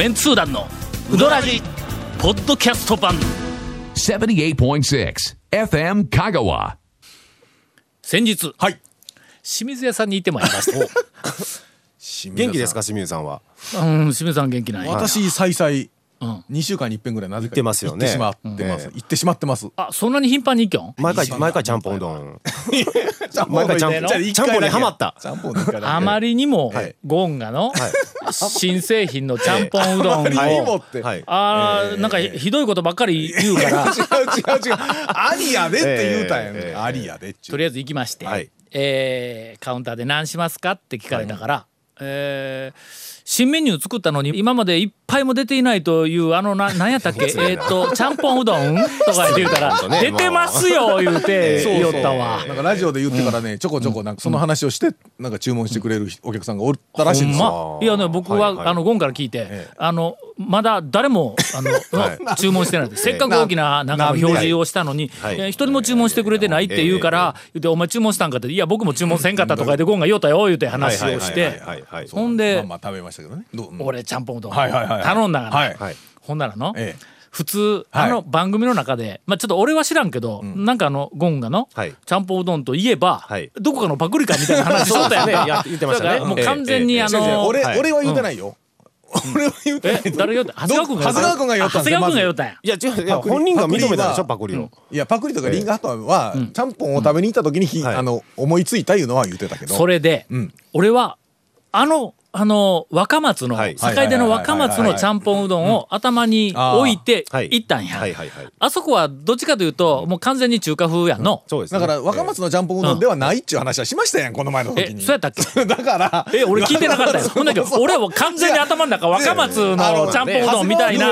メンツー団のウドラジポッドキャスト版。78.6 FM Kagawa. 先日はい。清水屋さんに行ってまいりました。元気ですか清水さんは？うん清水さん元気ない。私再々うん2週間に一遍ぐらいなぜか行ってますよね。行ってしまって。ます、うん。行ってしまってます。あそんなに頻繁に行きょん？毎回毎回 ちゃんぽんうどん。毎回ちゃんじゃあちゃんぽんにハマった。あまりにもはい。ゴンがの新製品のちゃんぽんうどん あまりにもをって、はい。あーなんかひどいことばっかり言うから。違う違う違う。ありやでって言うたんやん、ええええありやでとりあえず行きまして、はい。えーカウンターで何しますかって聞かれたから、えー新メニュー作ったのに今まで一杯も出ていないというあのな何やったっけ？えーっとちゃんぽんうどんとか言うたら「ね 出てますよ」言うて言おったわ。なんかラジオで言ってからね、ちょこちょこなんかその話をしてなんか注文してくれるお客さんがおったらしいんですよ。まいやね僕は、はいはい。あのゴンから聞いて、ええ。あのまだ誰もあの、注文してないせっかく大きななんかの表示をしたのに、はい。人も注文してくれてないって言うから、言うてお前注文したんかっていや僕も注文せんかったとか言ってゴンが言おったよ言うて話をして。はいはいはいはい。ほんで、まあまあ食べましたけどね。俺ちゃんぽんうどん。はいはいはい頼んだから、はいはい。ほんならの、ええ。普通あはい。の番組の中で、まあちょっと俺は知らんけど、なんかあのゴンがの、はい。ちゃんぽんうどんといえば、はい。どこかのパクリかみたいな話しとったよねそうですね。や言ってましたね。だからもう完全に、ええ。あの俺、はい。俺は言うてないよ。俺は言うてない。え誰が言った長谷川君が言った長谷川君が言ったんや。いや違ういや本人が認めたでしょパクリを。いやパクリとかリンガートは、ちゃんぽんを食べに行った時にあの思いついたいうのは言ってたけど。それで、ん。俺はあのあの若松の、はい。境出の若松のちゃんぽんうどんを頭に置いてはい。行ったんや、あそこはどっちかというともう完全に中華風やん。の、そうですね。だから若松のちゃんぽんうどんではないっちゅう話はしましたやんこの前のえ時に。そうやったっけ？だから。え俺聞いてなかったよ。ほんだけど俺は完全に頭の中若松のちゃんぽんうどんみたいな、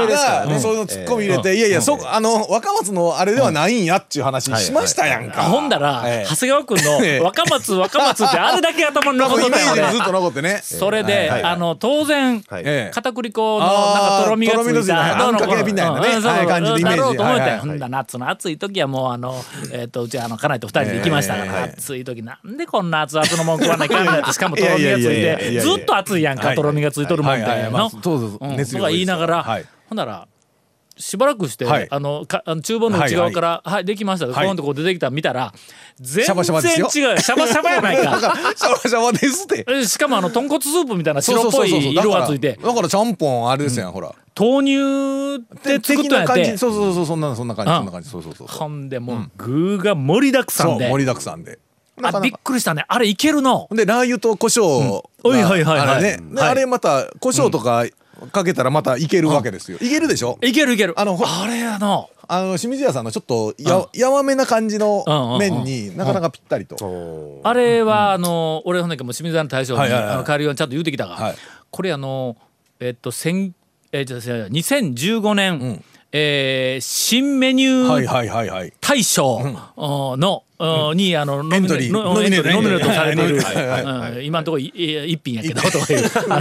そういうのツッコミ入れて、いやいや、そあの若松のあれではないんやっちゅう話しましたやんか。ほんだら、ええ長谷川君の 若松若松ってあれだけ頭に残っイとったよねずっと残ってね。それで、はい。あの当然、片栗粉のなんかとろみがついた。いたあんかけみたいなねうんそうはい感じでイメージだろうと思って、はいはいほんだ夏の暑い時はもうあのえっ、とうちはあの家内と二人で行きましたから、ええ暑い時なんでこんな熱々のもん食わないかんしかもとろみがついてずっと熱いやんか、はいとろみがついとるもんって、はいはいはいまあのそうそうそううん熱量とか言いながら、はいほんならしばらくして、はい。あのかあの厨房の内側から「はい、できました」はい。コーンとこう出てきた見たら全然違う。シャバシャバやないか。シャワシャワですって。えしかもあの豚骨スープみたいな白っぽい色がついて。だからちゃんぽんあれですやん、ほら。豆乳で作的ったんやって。な感じ。そうそうそうそんなそんな感じうん。そんな感じ。そうそうそう。ほんでもう具が盛りだくさんで。そう盛りだくさんで。なかあびっくりしたね。あれいけるの。でラー油と胡椒うん。はいはいはい。ね。ではい。あれまた胡椒とかかけたらまたいけるわけですよ。いけるでしょ？いけるいける。あのほあれやのあの清水屋さんのちょっとややわめな感じの麺になかなかぴったりと。おあれはあの俺ほんだけもう清水屋の大将にあの帰りをちゃんと言うてきたがはい。これあのえっと千えじゃあじゃあ2015年えー新メニューはいはいはいはい。大賞の、うんにあのノミネートされている、はい。今のところ一品やけどとかいう。あ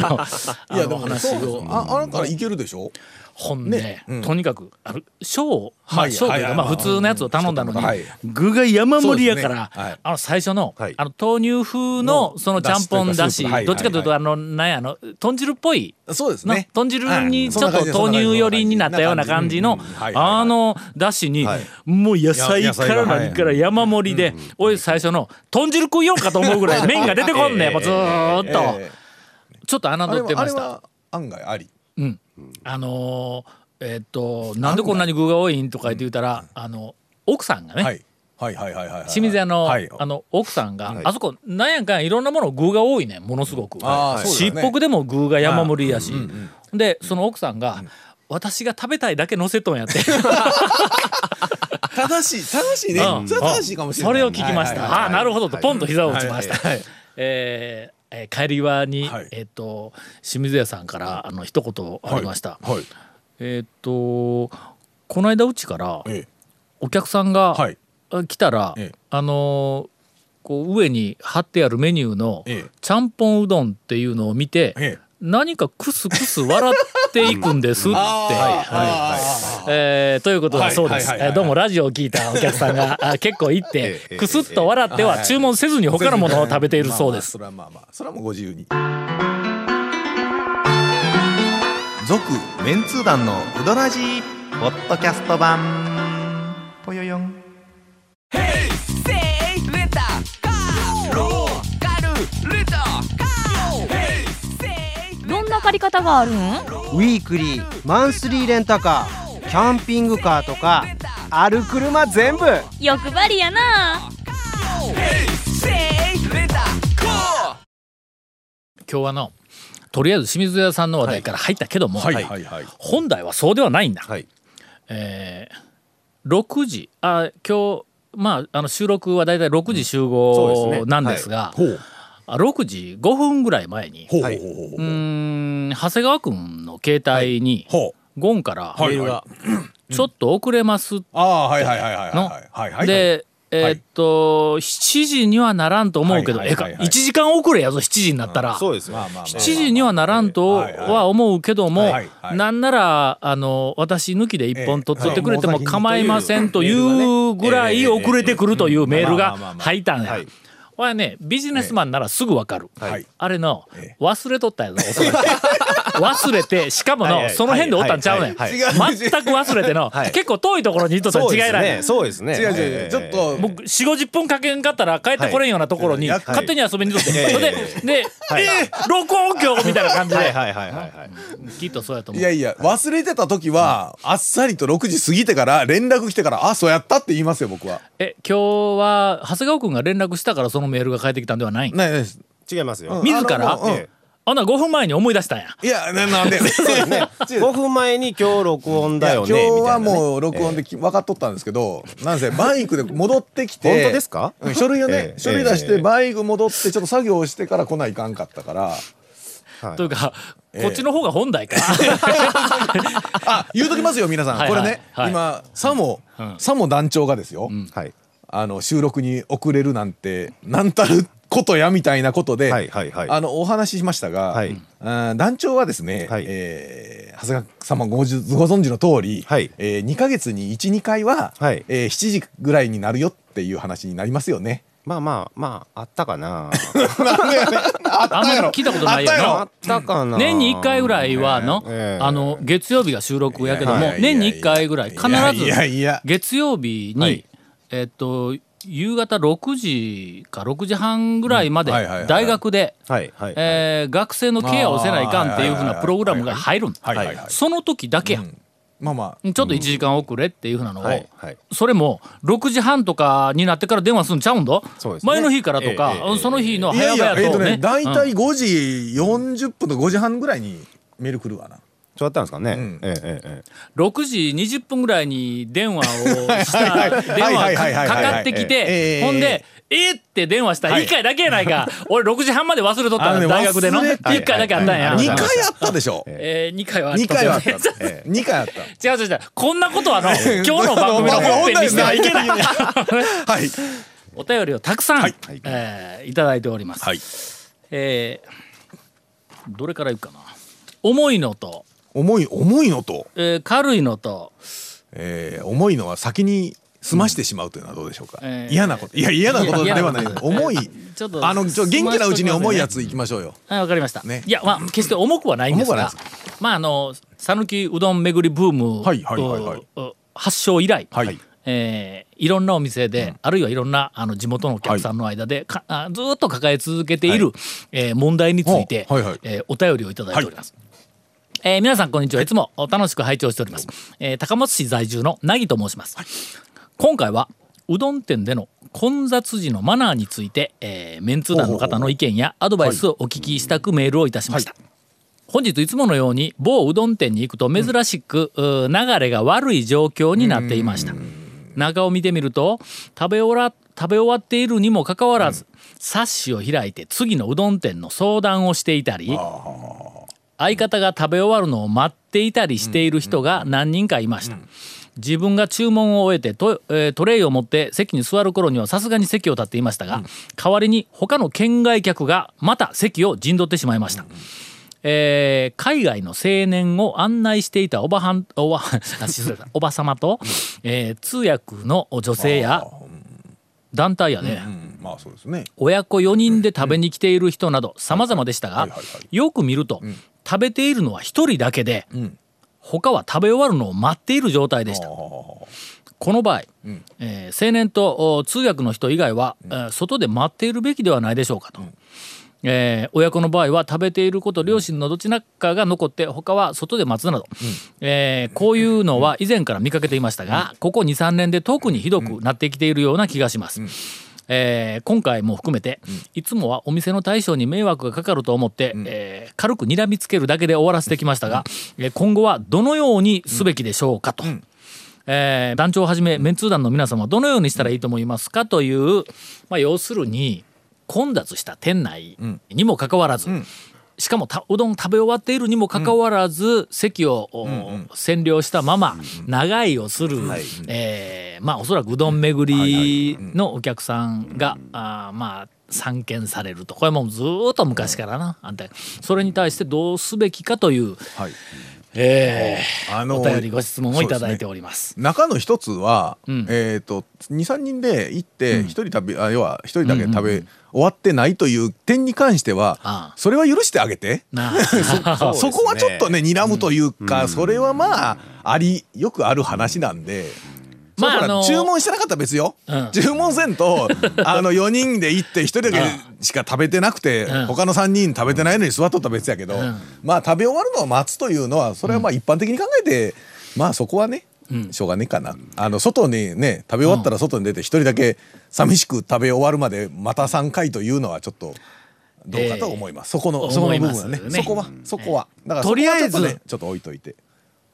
のいや話をああなたらいけるでしょ？ほんで、ねうん。とにかくあの小まはいあ小というか、まあ、普通のやつを頼んだのに、はい。具が山盛りやから、あの最初の,、はい。あの豆乳風のそのちゃんぽんだし、どっちかというと、はいあのなんやあの豚汁っぽいのそうですね。豚汁にちょっとはい豆乳寄りになったような感じのあのだしにはい。もう野菜から何から山盛りで俺最初の豚汁食いようかと思うぐらい麺が出てこんねんもうずーっと。えちょっと侮ってました。はあれは案外あり。うんあのーえーっとなんでこんなに具が多いんとか言って言ったらあの奥さんがねはい。はいはいはい。清水屋の,、はい。あの奥さんが、はい。あそこなんやかんやいろんなもの具が多いねんものすごく、あーそうしっぽくでも具が山盛りやし、でその奥さんが、私が食べたいだけ乗せとんやって。正しい正しいね。正しいかもしれない。それを聞きました、はいはいはいああなるほどとポンと膝を打ちました、はいはい。えーえー帰り際に、はい。えっ、と清水屋さんからあの一言ありました、はい。えっ、とこの間うちからええ。お客さんが、来たら、ええ。あのーこう上に貼ってあるメニューのええ。ちゃんぽんうどんっていうのを見て、ええ。何かクスクス笑っていくんですって。ということだそうです、どうもラジオを聞いたお客さんがあ結構いってええ。クスッと笑っては注文せずに他のものを食べているそうです。まあまあそれはまあまあそれはもうご自由に。続続メンツー団のウドラジーポッドキャスト版。ぽよよん借り方があるんウィークリーマンスリーレンタカーキャンピングカーとかある車全部。欲張りやな。今日はのとりあえず清水屋さんの話題から入ったけども、はいはいはい。本来はそうではないんだ、はい。えー、6時あ今日まああの収録はだいたい6時集合ですね。なんですが、ほう。あ6時5分ぐらい前にほうほ長谷川君の携帯に、ほう。ゴンからはいメールがちょっと遅れますああはいはいはいはいの。はいはいはいでえーっと7時にはならんと思うけどはいええかはいはいはい。1時間遅れやぞ7時になったら。そうですよ。まあまあまあ7時にはならんとはいはい。は思うけども、はいはい。なんならあの私抜きで一本取っとってくれてもええはい構いませんというぐらい遅れてくるというメールが入ったんやはい。これはねビジネスマンならすぐわかる。はい。あれのえ忘れとったやぞおそらく忘れてしかもはいはいのその辺でおったんちゃうねん。はいはいはい。全く忘れてのはい。結構遠いところにいっとったらそうです違いないねそうですね。違う違うちょっと僕4 5 0分かけんかったら帰ってこれんようなところにはい。勝手に遊びにとって、はいそれでで、はい。えー録音今日みたいな感じで、はいはいはいはいはい。きっとそうやと思いうやいや忘れてた時はあっさりと6時過ぎてから連絡来てからあそうやったって言いますよ僕は。え今日は長谷川君が連絡したからそのメールが返ってきたんではない？ないです。違いますよ。うん。自ら？あな5分前に思い出したんや。いやななんで そうですね。5分前に今日録音だよね今日はもう録音でき分かっとったんですけど、なんせバイクで戻ってきて本当ですか？うん書類をね、ええ。書類出しええ。てバイク戻ってちょっと作業してから来ないかんかったから。はい。というか、こっちの方が本題か。あ言うときますよ皆さん、これね、はい。今さも、うん。さも団長がですよ、はいあの収録に遅れるなんてなんたることやみたいなことで、はいはいはい。あのお話ししましたが、はい。あ団長はですね、はい。えー長谷川様ごじご存知の通り、はい。えー、2か月に12回は、はい。えー7時ぐらいになるよっていう話になりますよね。まあまあまああったかな。あんまり聞いたことないよあったやろなあったかな。年に1回ぐらいはの,、ええ。あの月曜日が収録やけども、年に1回ぐらい必ず月曜日に、はいえっと夕方6時か6時半ぐらいまで大学で、学生のケアをせないかんっていうふうなプログラムが入るん。その時だけや、まあまあ。ちょっと1時間遅れっていうふうなのを、はいはい。それも6時半とかになってから電話するんちゃうんだ、ね。前の日からとか、ええええその日のいや早々とね。いやえっ、とね大うん体5時40分と5時半ぐらいにメール来るわな。そうだったんですかね？んえええええ6時20分ぐらいに電話をしたはいはい電話かかかってきえてえほんで「えっ?」って電話したらはい1回だけやないか俺6時半まで忘れとったのね大学での忘れて1回だけあったんやはい2回あったでしょ。え2回はあった2回はあった。違ええ2回あった。う違う違うこんなことはの今日の番組の本編にしてはいけないはい。お便りをたくさん、はいえーいただいております、はい。えーどれからいくかな重いのと、重い重いのと、えー軽いのとえー重いのは先に済ましてしまうというのはどうでしょうか。えー嫌なこと。いや嫌なことではない重い。ちょっとあのちょ元気なうちに重いやついきましょうよ。はい、わかりました。ねいや、まあ、決して重くはないんですがまあ、あの、讃岐うどん巡りブーム、はいはいはいはいうう発祥以来、はい。えーいろんなお店で、あるいはいろんなあの地元のお客さんの間で、かあずーっと抱え続けている、えー問題について、おはいはいえーお便りをいただいております。えー皆さんこんにちは。いつも楽しく拝聴しております、えー高松市在住のなぎと申します、今回はうどん店での混雑時のマナーについて、えーメンツー団の方の意見やアドバイスをお聞きしたくメールをいたしました、本日いつものように某うどん店に行くと珍しく、うー流れが悪い状況になっていました。中を見てみると食べ終わ食べ終わっているにもかかわらず、冊子を開いて次のうどん店の相談をしていたり相方が食べ終わるのを待っていたりしている人が何人かいました。自分が注文を終えてト,、えートレイを持って席に座る頃にはさすがに席を立っていましたが、代わりに他の県外客がまた席を陣取ってしまいました。えー海外の青年を案内していたおばはんおば おば様と、えー通訳の女性や団体やね、うんまあそうですね。親子4人で食べに来ている人など様々でしたがよく見ると食べているのは一人だけで、ん。他は食べ終わるのを待っている状態でした。この場合、えー青年とお通訳の人以外は、えー外で待っているべきではないでしょうかと。えー親子の場合は食べていること両親のどちらかが残って他は外で待つなど、えーこういうのは以前から見かけていましたが、ここ23年で特にひどくなってきているような気がします。えー今回も含めて、いつもはお店の大将に迷惑がかかると思って、えー軽く睨みつけるだけで終わらせてきましたが、えー今後はどのようにすべきでしょうかと。えー団長をはじめメンツー団の皆様はどのようにしたらいいと思いますかという、まあ、要するに混雑した店内にもかかわらず、しかもたうどん食べ終わっているにもかかわらず、席を、お占領したまま長居をする、えーまあおそらくうどん巡りのお客さんが、あーまあ散見されると。これもうずーっと昔からな、あんたそれに対してどうすべきかという、はいえーあのお便りご質問をいただいております。中の一つは、ん。えっ、と23人で行って一人食べ、あ要は一人だけ食べ、終わってないという点に関しては、ああ。それは許してあげて。なあ。そこはちょっとね睨むというか、それはまあありよくある話なんで。まああの注文してなかったら別よ、うん。注文せんと あの4人で行って1人だけしか食べてなくて、うん。他の3人食べてないのに座っとったら別やけど、ん。まあ食べ終わるのを待つというのはそれはまあ一般的に考えて、まあそこはね、しょうがねえかな。あの外にね食べ終わったら外に出て1人だけ寂しく食べ終わるまでまた3回というのはちょっと。どうかと思います、そこのそこの部分はね。ねそこはそこは。だからとりあえずねちょっと置いといて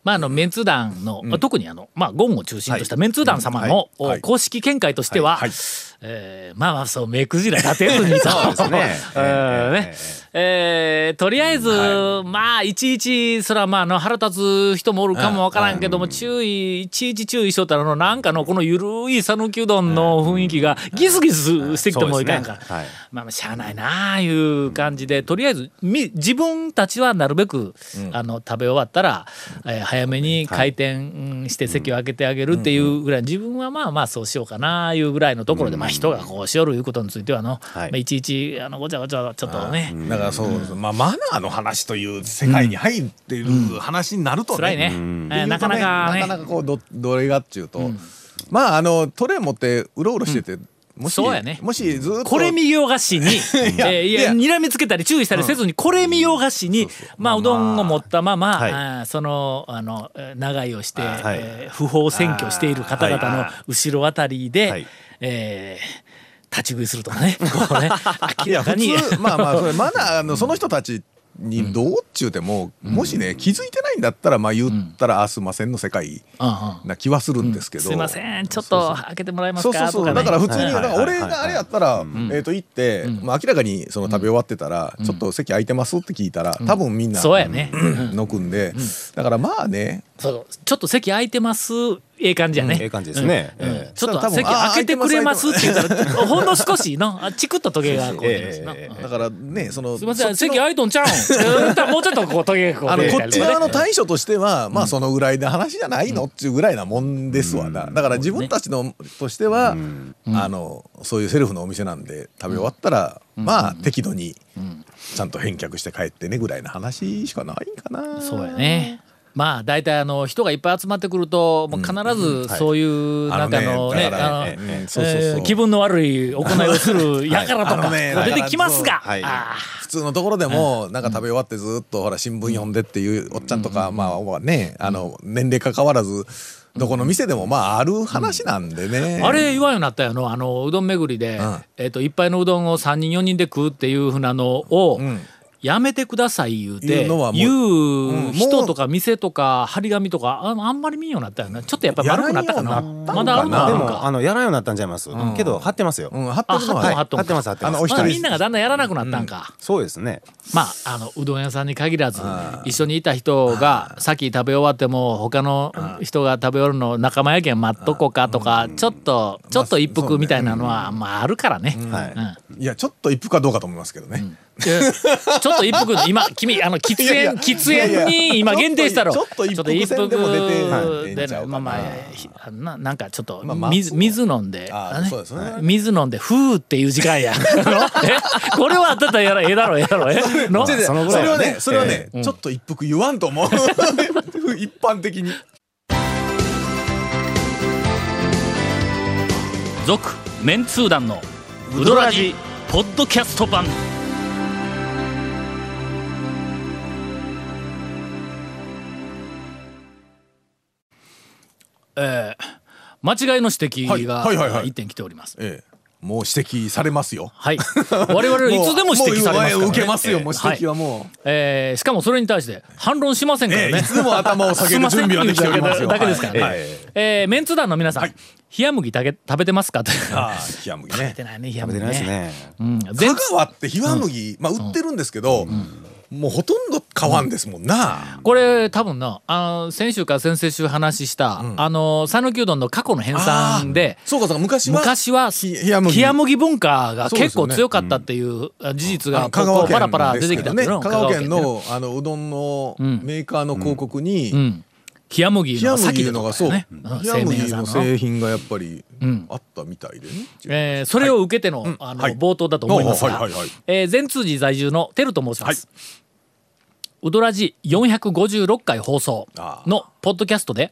まあ、あのメンツー団の、特にあの、まあ、ゴンを中心としたメンツー団様の、うんはい。お公式見解としては、はい。はい。えーまあまあそう目くじら立てずにそうですね。えーね。えーとりあえず、まあいちいちそれはまああの腹立つ人もおるかもわからんけども、注意いちいち注意しとったらあのなんかのこのゆるい讃岐うどんの雰囲気がギスギスしてきてもいかんか。ら、はいまあまあしゃあないなあいう感じでとりあえずみ自分たちはなるべく、あの食べ終わったら、えー早めに開店して席を開けてあげるっていうぐらい、自分はまあまあそうしようかなあいうぐらいのところで、まあ人がこうしよるいうことについてはの、はい。まあ、いちいちあのごちゃごちゃちょっとね、だからそう、まあマナーの話という世界に入ってる話になるとね、辛いね、えーなかなかね。なかなかこうどどれがっちゅうと、まああのトレー持ってうろうろしてて、もしそうやね。もしずっと。これ見よがしにや えーいいやや睨みつけたり注意したりせずにこれ見よがしにまあうどんを持ったまま、はい。あーそのあのえー長居をして、はい。えー不法占拠している方々の後ろあたりで、はい。えー立ち食いするとかね。こうねいや普明らかに。通まあまあそれマナーのその人たちにどうっちゅうても、もしね気づいてないんだったらまあ言ったら「あすいません」の世界うんうんな気はするんですけど、すいません。ちょっと開けてもらえますそうそうそう、ね。だから普通に、はいだから俺があれやったら、ん。えっ、と行って、まあ明らかにその食べ終わってたら、ちょっと席空いてますって聞いたら、多分みんな、そうやね、のくんで、だからまあね、そうちょっと席空いてます？ええ感じやね、ええ感じですね。うん。ええ。ちょっと席開けてくれます？って言ったら ほんの少しのあチクッとトゲがこうだからね、その、すいません席空いとんちゃうん？うん。もうちょっとこうトゲがこうあのこっち側の対処としては、まあそのぐらいの話じゃないのっていうぐらいなもんですわな、だから自分たちのとしては、あのそういうセルフのお店なんで食べ終わったら、まあ適度にちゃんと返却して帰ってねぐらいの話しかないんかな。そうやねまあ大体あの人がいっぱい集まってくるともう必ずそういうなんかのねあの気分の悪い行いをするやからとか出てきますが。普通のところでもなんか食べ終わってずっとほら新聞読んでっていうおっちゃんとかまあねあの年齢関わらずどこの店でもまあある話なんでね。ーあれ言わんようになったよ。のあのうどん巡りでん。えっと一杯のうどんを3人4人で食うっていうふうなのをんやめてください言うていうのはもう言う人とか店とか張り紙とかああんまり見んようになったよなちょっとやっぱ丸くなったかなやらんようになったんかな。まだあるのはあでもあのやらんようになったんちゃいます？けど貼ってますよ。うん、貼ってあるのは、貼っても貼っとんか貼ってます貼ってます。みんながだんだんやらなくなったんか、そうですね。まああのうどん屋さんに限らず一緒にいた人が先食べ終わっても他の人が食べ終わるの仲間やけん待っとこうかとかちょっとちょっと一服みたいなのはまああるからね。はい。うん。いやちょっと一服かどうかと思いますけどね。ちょっと一服今君あの喫いやいや煙喫煙に今限定したろ。ちょっとちょっと一服でも出てはいでまあまあひななんかちょっとまあ水水飲んであね？そうですね。水飲んでふーっていう時間や これはあったらやらええだろええだろえの？違う違うそのぐらいはね。それはねそれはね、ちょっと一服言わんと思う。一般的に。続メンツー団のウドラジポッドキャスト版えー間違いの指摘が一点来ております。ええもう指摘されますよはい。我々 はいつでも指摘されますね。もう受けますよもう指摘は。はいもう、えーしかもそれに対して反論しませんからね。ええいつでも頭を下げる準備はできておりますよだけですからね。はいえーメンツ団の皆さん、はい冷麦食べ食べてますか？と。ああ冷麦ね食べてないね冷麦食べてないですね。ね。うん。香全川って冷麦、まあ売ってるんですけど、もうほとんど買わんですもんな、これ多分なあの先週か先々週話した、あの讃岐うどんの過去の編纂でそうかそうか昔は昔はひ冷麦冷麦文化が結構強かったっていうあ事実がこう香川県パラパラ出てきたっていうの。ですけどね香川県ね。のあのうどんのん。メーカーの広告に、うん。冷麦冷の先麦でとかのがそう、ね冷麦の製品がやっぱりん。あったみたいでね、えーそれを受けての,、あのはい。冒頭だと思いますが、はいはいはいえー善通寺在住のテルと申します。ウドラジ456回放送のポッドキャストで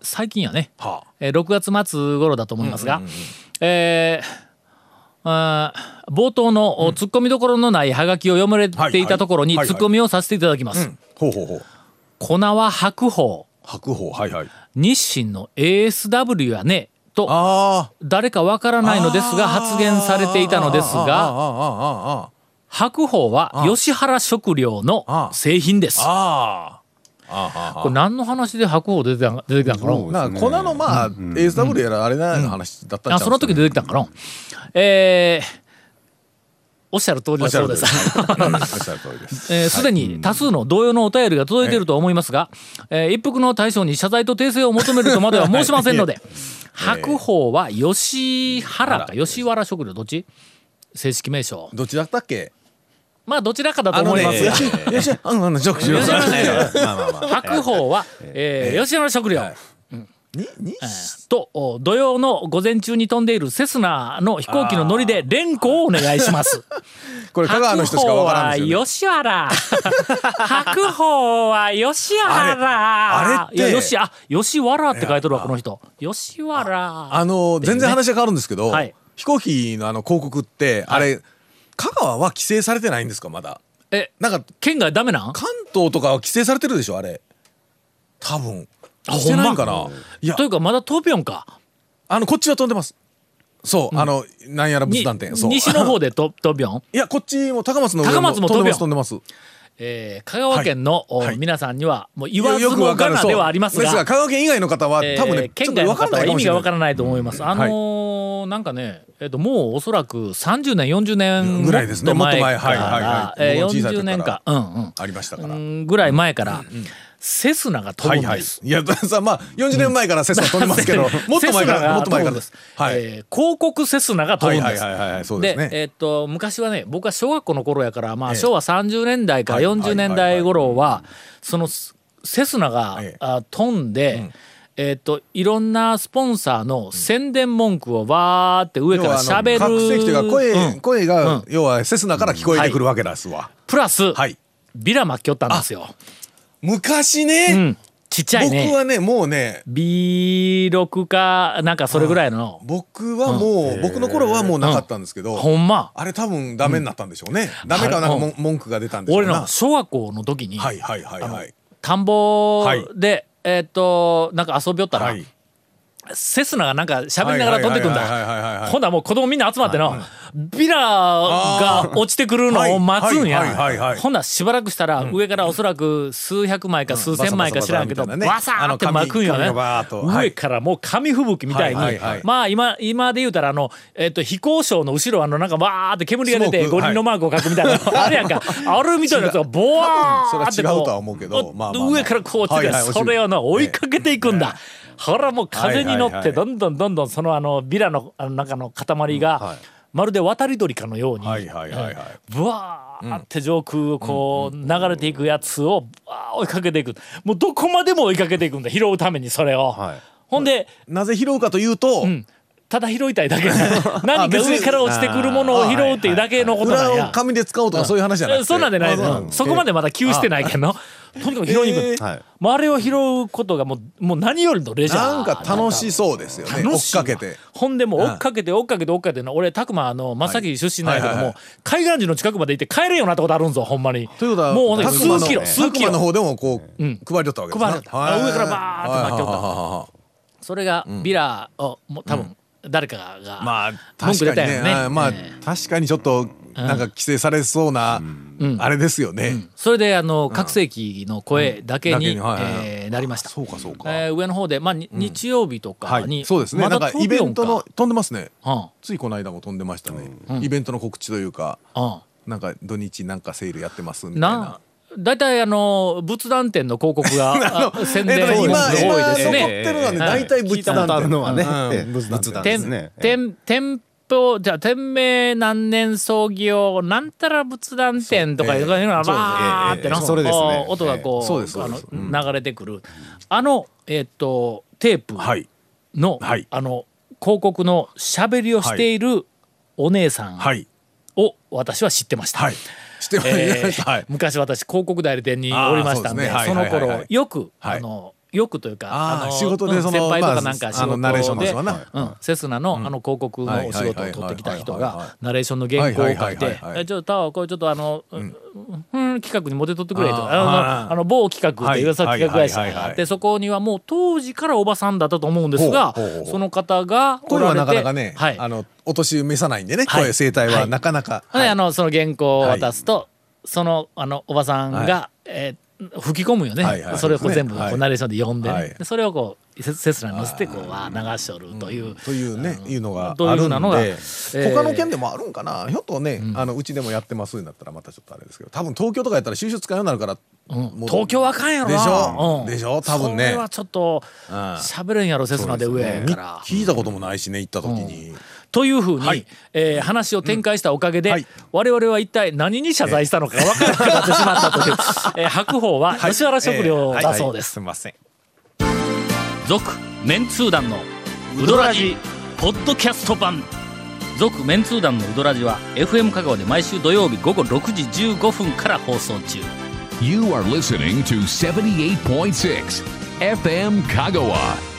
最近やね、はあ。えー6月末頃だと思いますが、えーあー冒頭のおツッコミどころのないハガキを読まれていたところにツッコミをさせていただきます。ほうほうほう。粉は白鵬。白鵬。はいはい。日清の ASW やね。とあ誰かわからないのですが発言されていたのですが白鵬は吉原食料の製品です。ああ。あああこれ何の話で白鵬出てたん出てきたんかな？そうなんか粉のまあ ASW やらあれなの話だったんちゃう？あその時出てきたんかな？えーおっしゃる通りだそうです。おっしゃる通りです。えーすでに多数の同様のお便りが届いていると思いますが、えー一服の大将に謝罪と訂正を求めるとまでは申しませんので 白鵬は吉原か吉原食料どっち？正式名称。どっちだったっけ？まあどちらかだと思います。が、ねまあまあまあ白鵬は、えー吉原食料、とお土曜の午前中に飛んでいるセスナの飛行機の乗りで連呼をお願いします。これ香川の人しかわからんですよ、ね、白鵬は吉原。白鵬は吉原。あれあれっていや吉あ吉原って書いてるわこの人。吉原。あの全然話が変わるんですけど、はい。飛行機のあの広告ってあれ、香川は規制されてないんですかまだ？えなんか県外ダメなん？関東とかは規制されてるでしょあれ。多分。あしてないんかな、いや。というかまだ飛びよんか。あのこっちは飛んでます。そう、あのなんやら仏に壇店。そう。西の方でと飛びよん？いやこっちも高松の上高松も飛ぶよ飛んでます飛んでえー香川県の、皆さんにはもう言わずもがなではありますが。すが香川県以外の方は、えー多分ね県外の方はい意味がわからないと思います。あのーなんかね、えっともうおそらく30年40年ぐらいですね。もっと前。かもっと前はいはいはら、い。えー僕も小さい時40年か、うんうん。ありましたから、うんぐらい前から、セスナが飛はいはいぶんです。いや さまあ40年前からセスナ飛んでますけど、もっと前からもっと前から。です。はい、えー広告セスナが飛ぶんです。はいはいはいはいそうですね。えーっと昔はね僕は小学校の頃やから、まあ、ええ。昭和30年代からはい。40年代頃はそのスセスナが、ええ。あ飛んで、えーっといろんなスポンサーの宣伝文句をわーって上からしゃべる。各席というか声、うん。声が、うん。要はセスナから聞こえてくるわけですわ、プラス、はい。ビラ巻きよったんですよ。昔ね、うん、ちっちゃいね。僕はねもうね B6 かなんかそれぐらいの、僕はもう、僕の頃はもうなかったんですけど、ほんま。あれ多分ダメになったんでしょうね、ダメかなんか文句が出たんでしょうな。俺の小学校の時に、はいはいはいはい。田んぼはい。で、えーっとなんか遊びよったら、はいセスナがなんか喋りながら飛んでくんだ。ほんならもう子供みんな集まっての、ビラが落ちてくるのを待つんや、ほんならしばらくしたら上からおそらく数百枚か数千枚か知らんけどバサバサーって巻くんよね。上からもう紙吹雪みたいに、はいはいはい。まあ今今で言うたらあの、えっと飛行場の後ろあのなんかバーって煙が出て五輪のマークを書くみたいな、あれやんか。あれみたいなやつが ボワーってうことは思うけどまあまあまあ。上からこう落ちて、それをの追いかけていくんだ、ほらもう風に乗ってどんどんどんどんそのあのビラの中の塊が、まるで渡り鳥かのように、はいはいはいはい。ブワーって上空をこう流れていくやつをブワー追いかけていく。もうどこまでも追いかけていくんだ拾うためにそれを、はい。ほんで、なぜ拾うかというと、うん、ただ拾いたいだけ。何か上から落ちてくるものを拾うっていうだけのことなんや。裏を紙で使おうとかそういう話じゃなくて、そんなんでないそこまでまだ急してないけどとにかく拾いに行く、えー。はい。もうあれを拾うことがもうもう何よりのレジャー。なんか楽しそうですよね。追っ楽しい。わかけて。ほんでもう追っかけて追っかけて追っかけての俺拓磨あの真崎出身なんやけどもはいはい海岸寺の近くまで行って帰れんようなってことあるんぞほんまに。ということはもう数キロ数キロ。拓磨の方でもこう、うん。配りとったわけです配りよった。はい。上からバーッと巻きよった。はいはいはいはいそれがビラをもう多分誰かがまあ文句確かにね。出たよね。あまあ、え。確かにちょっとなんか規制されそうな、あれですよね、それであの覚醒器の声だけににはいはいはい。えーなりました。そうかそうか、えー上の方でまあに日曜日とはい。かにそうですね、まだなんかイベントの飛飛んでますね。ついこの間も飛んでましたね、イベントの告知というかうん。うんなんか土日なんかセールやってますみたいな。な大体あの仏壇店の広告が あ宣伝多いです今残っね。てるのはね。はい大体仏壇聞いたことあるのはね。仏壇です店ね。店店舗じゃあ店名何年創業なんたら仏壇店とかいうのがバーってのそうですええそれですね。こう音がこうあの流れてくる。あのえっとテープはい。のはい。あの広告の喋りをしているお姉さんはい。を私は知ってました。昔私広告代理店におりましたんでその頃はいよく、はい。あのよくというかのあー仕事でうんその先輩とまあかなんか仕事でうんセスナのあの広告のお仕事を取ってきた人がナレーションの原稿を書いはいはいはいてはいはい「えちょっとタワーこれちょっとあの、うん企画に持って取ってくれ」とかあのあの某企画っていうさはい企画会社はいはいはいはいがあってそこにはもう当時からおばさんだったと思うんですがその方がお声はられてなかなかね、はいあのお年召さないんでね、はい声声帯はなかなか、ほんではいあのその原稿を渡すと、そのあのおばさんが、はえー吹き込むよね、はいはい。それをこう全部こうナレーションで読んで,、ね。はい。でそれをこうセセスナに載せてこう流しとるという、というね、いうのがというふうなのがえー。他の県でもあるんかな？ひょっとね、あのうちでもやってますんだったらまたちょっとあれですけど多分東京とかやったら収集使うようになるから、うん。東京はあかんやろな。でしょ？うん。でしょ？多分ね。それはちょっとうん。喋れんやろセスナで上ねから。聞いたこともないしね行った時に、というふうに、はい。えー話を展開したおかげで、うん。はい。我々は一体何に謝罪したのか分からなくなってしまったという、えー白鵬は吉原食料だそうです。すみません。続メンツー団のウドラジポッドキャスト版。続メンツー団のウドラジは FM 香川で毎週土曜日午後6時15分から放送中。You are listening to 78.6 FM Kagawa.